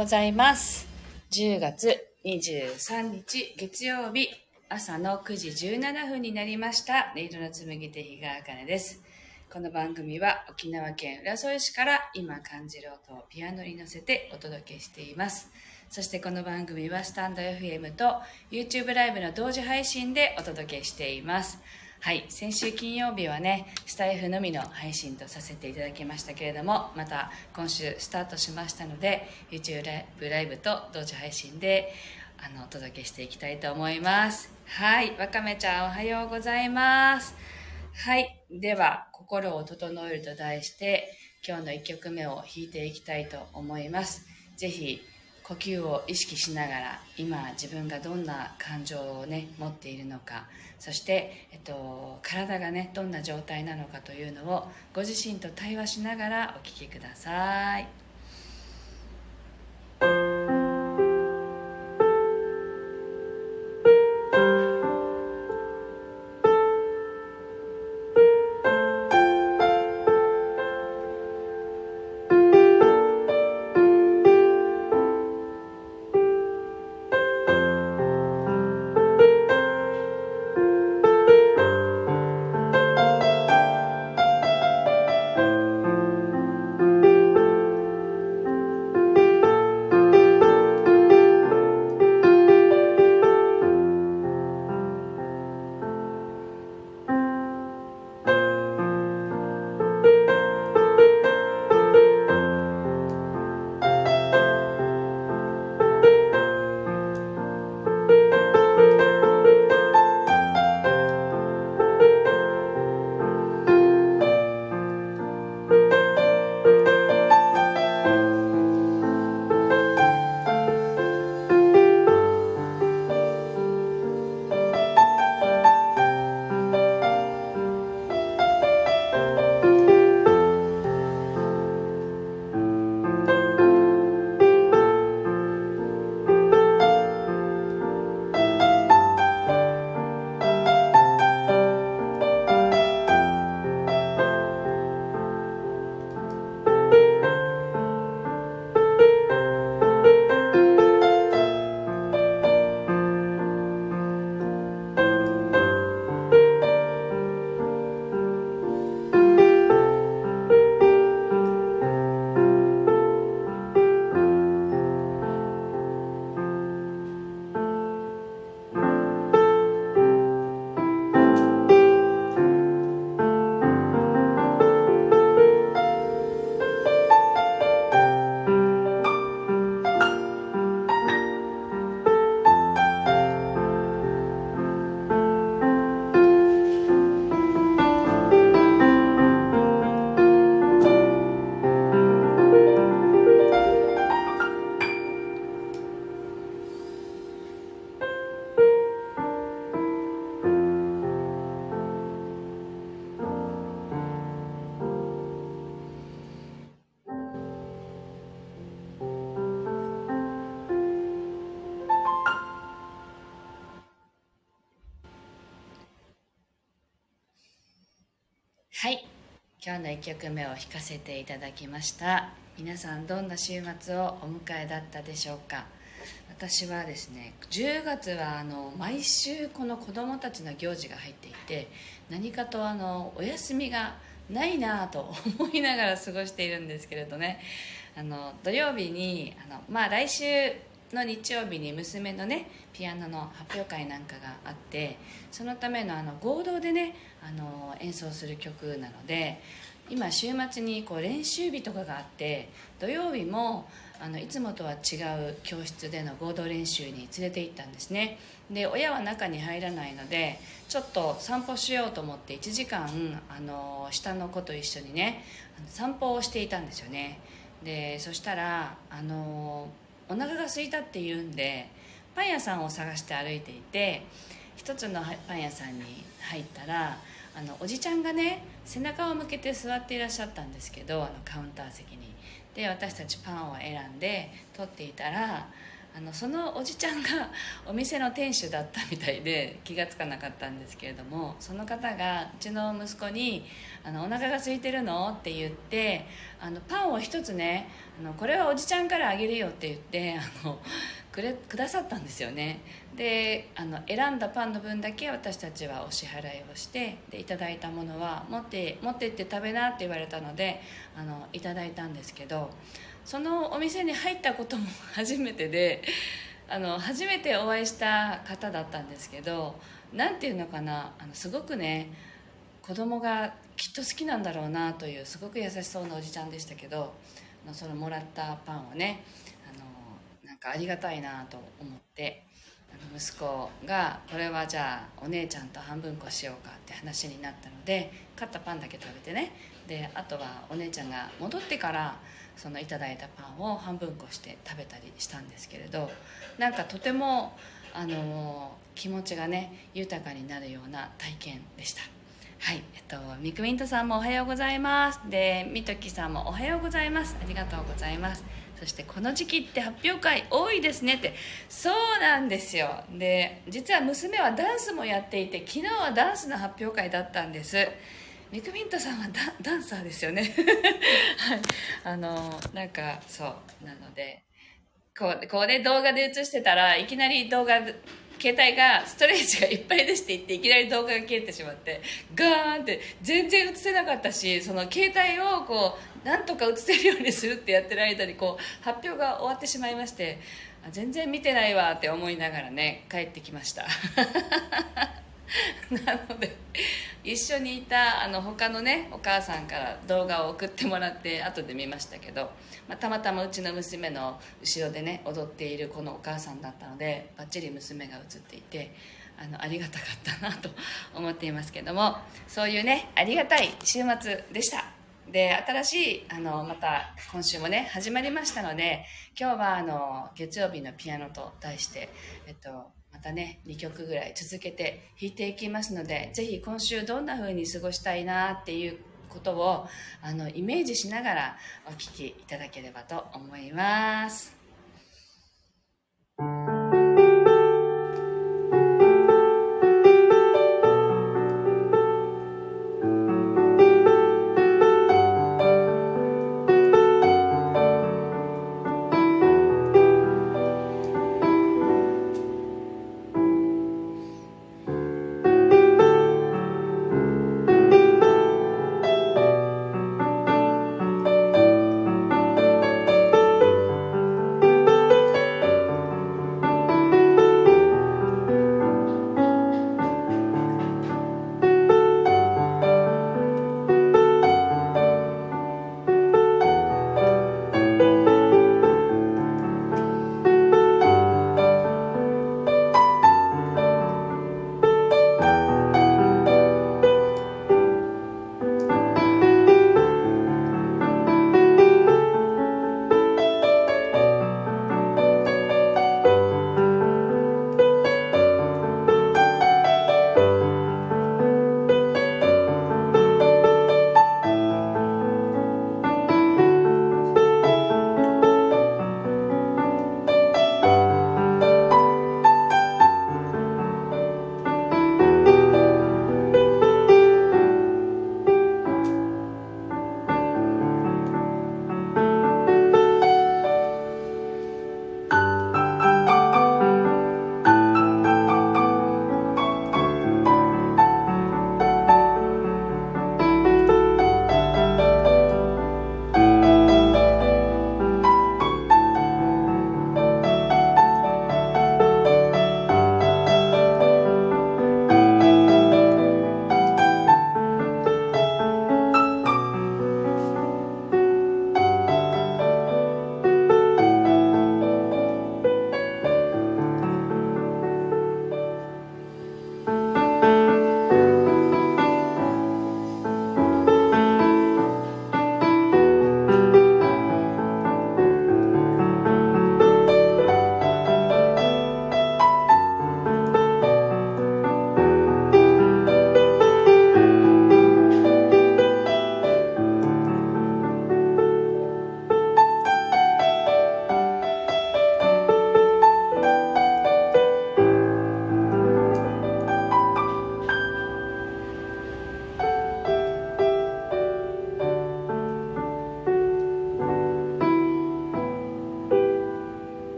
ございます。10月23日月曜日朝の9時17分になりました。音色の紡手日川茜です。この番組は沖縄県浦添市から今感じる音をピアノに乗せてお届けしています。そしてこの番組はスタンド FM と YouTube ライブの同時配信でお届けしています。はい、先週金曜日はね、スタイフのみの配信とさせていただきましたけれども、また今週スタートしましたので、YouTube ライブと同時配信であのお届けしていきたいと思います。はい、わかめちゃんおはようございます。はい、では、心を整えると題して、今日の1曲目を弾いていきたいと思います。ぜひ、呼吸を意識しながら今自分がどんな感情をね持っているのかそして、えっと、体がねどんな状態なのかというのをご自身と対話しながらお聞きください。はい今日の1曲目を弾かせていただきました。皆さんどんな週末をお迎えだったでしょうか。私はですね10月はあの毎週この子どもたちの行事が入っていて何かとあのお休みがないなぁと思いながら過ごしているんですけれどね。あの土曜日にあの、まあ、来週の日曜日に娘のねピアノの発表会なんかがあってそのためのあの合同でねあの演奏する曲なので今週末にこう練習日とかがあって土曜日もあのいつもとは違う教室での合同練習に連れて行ったんですね。で親は中に入らないのでちょっと散歩しようと思って1時間あの下の子と一緒にね散歩をしていたんですよね。でそしたらあのお腹が空いたっていうんでパン屋さんを探して歩いていて一つのパン屋さんに入ったらあのおじちゃんがね背中を向けて座っていらっしゃったんですけどあのカウンター席に。で私たちパンを選んで取っていたらあのそのおじちゃんが お店の店主だったみたいで 気が付かなかったんですけれどもその方がうちの息子に「あのお腹が空いてるの?」って言ってあのパンを一つねあの「これはおじちゃんからあげるよ」って言ってあの くれくださったんですよねであの選んだパンの分だけ私たちはお支払いをしてでいただいたものは持って持ってって食べなって言われたのであのいただいたんですけどそのお店に入ったことも初めてで あの初めてお会いした方だったんですけど何ていうのかなあのすごくね子供がきっと好きなんだろうなというすごく優しそうなおじちゃんでしたけどそのもらったパンをねあのなんかありがたいなと思って息子がこれはじゃあお姉ちゃんと半分こしようかって話になったので買ったパンだけ食べてね。であとはお姉ちゃんが戻ってからそのいただいたパンを半分こして食べたりしたんですけれどなんかとてもあの気持ちがね豊かになるような体験でした。はいえっとミクミントさんもおはようございます。でみときさんもおはようございます。ありがとうございます。そしてこの時期って発表会多いですねって。そうなんですよ。で実は娘はダンスもやっていて昨日はダンスの発表会だったんです。ミクミントさんはダンサーですよね。はい。あのなんかそうなのでこうこうね動画で映してたらいきなり動画携帯がストレージがいっぱい出していっていきなり動画が消えてしまってガーンって全然映せなかったしその携帯をこうなんとか映せるようにするってやってる間にこう発表が終わってしまいまして全然見てないわって思いながらね帰ってきました。なので一緒にいたあの他のねお母さんから動画を送ってもらって後で見ましたけど、まあ、たまたまうちの娘の後ろでね踊っているこのお母さんだったのでバッチリ娘が映っていてあのありがたかったなと思っていますけどもそういうねありがたい週末でした。で新しいあのまた今週もね始まりましたので今日はあの月曜日のピアノと題して、えっと、またね2曲ぐらい続けて弾いていきますのでぜひ今週どんな風に過ごしたいなっていうことをあのイメージしながらお聴きいただければと思います。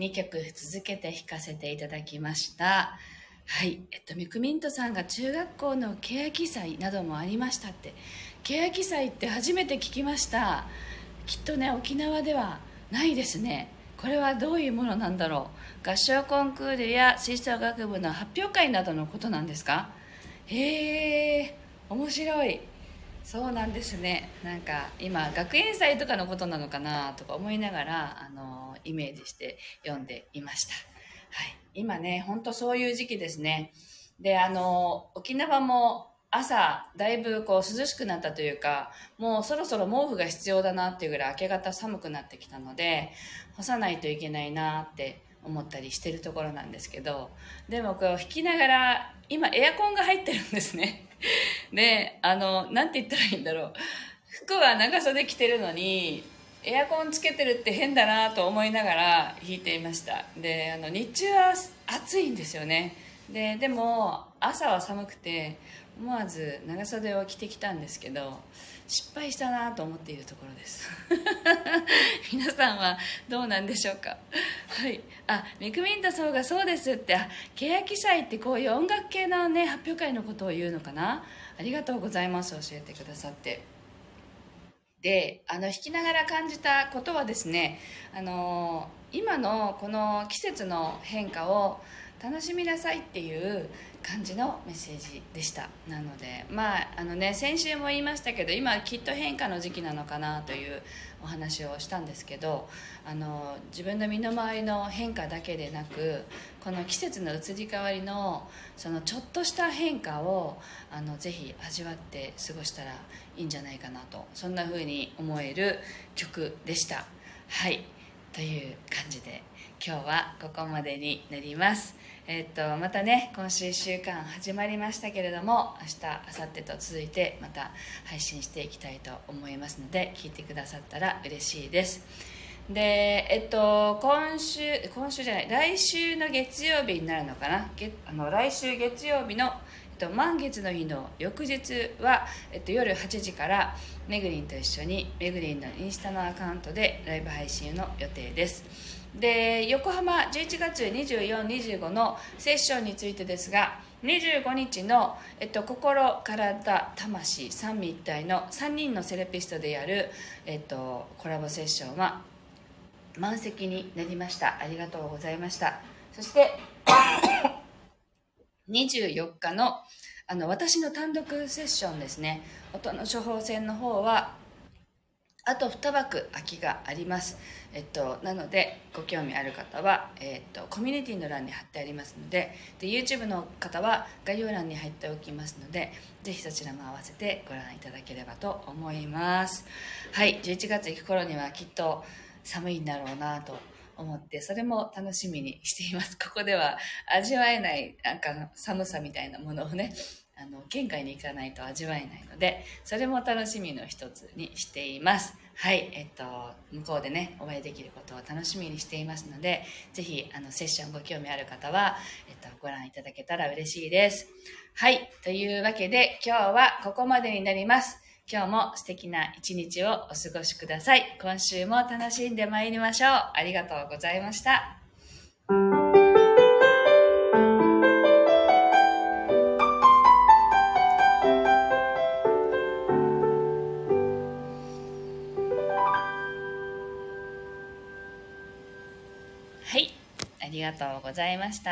2曲続けて弾かせていただきました。はい、えっと、ミクミントさんが中学校の欅祭などもありましたって。欅祭って初めて聞きました。きっとね、沖縄ではないですね。これはどういうものなんだろう。合唱コンクールや吹奏楽部の発表会などのことなんですか？へえ、面白い。そうなんですね。なんか今学園祭とかのことなのかなとか思いながらあのイメージして読んでいました、はい、今ね本当そういう時期ですね。であの沖縄も朝だいぶこう涼しくなったというかもうそろそろ毛布が必要だなっていうぐらい明け方寒くなってきたので干さないといけないなって思ったりしてるところなんですけどでもこう弾きながら今エアコンが入ってるんですね。であのなんて言ったらいいんだろう。服は長袖着てるのにエアコンつけてるって変だなと思いながら弾いていました。であの日中は暑いんですよね。ででも朝は寒くて思わず長袖を着てきたんですけど失敗したなと思っているところです。皆さんはどうなんでしょうか？はい。あミクミンタソウがそうですって。あ欅祭ってこういう音楽系のね発表会のことを言うのかな？ありがとうございます。教えてくださって。であの弾きながら感じたことはですねあの今のこの季節の変化を楽しみなさいっていう感じのメッセージでした。なのでまああのね先週も言いましたけど今きっと変化の時期なのかなというお話をしたんですけどあの自分の身の回りの変化だけでなくこの季節の移り変わりのそのちょっとした変化をあのぜひ味わって過ごしたらいいんじゃないかなと。そんな風に思える曲でした。はい。という感じで。今日はここまでになります。えっとまたね今週1週間始まりましたけれども明日明後日と続いてまた配信していきたいと思いますので聞いてくださったら嬉しいです。でえっと今週今週じゃない来週の月曜日になるのかな？あの来週月曜日のえっと、満月の日の翌日は、えっと、夜8時からめぐりんと一緒にめぐりんのインスタのアカウントでライブ配信の予定です。で横浜11月2425のセッションについてですが25日の、えっと、心体魂三位一体の3人のセラピストでやる、えっと、コラボセッションは満席になりました。ありがとうございました。そして 24日のあの私の単独セッションですね。音の処方箋の方はあと2枠空きがあります、えっと、なのでご興味ある方は、えっと、コミュニティの欄に貼ってありますのでで YouTube の方は概要欄に入っておきますのでぜひそちらも合わせてご覧いただければと思います。はい11月行く頃にはきっと寒いんだろうなと思ってそれも楽しみにしています。ここでは味わえないなんか寒さみたいなものをねあの県外に行かないと味わえないのでそれも楽しみの一つにしていますはいえっと向こうでねお会いできることを楽しみにしていますのでぜひあのセッションご興味ある方は、えっと、ご覧いただけたら嬉しいですはいというわけで今日はここまでになります今日も素敵な一日をお過ごしください。今週も楽しんでまいりましょう。ありがとうございました。がとうございました。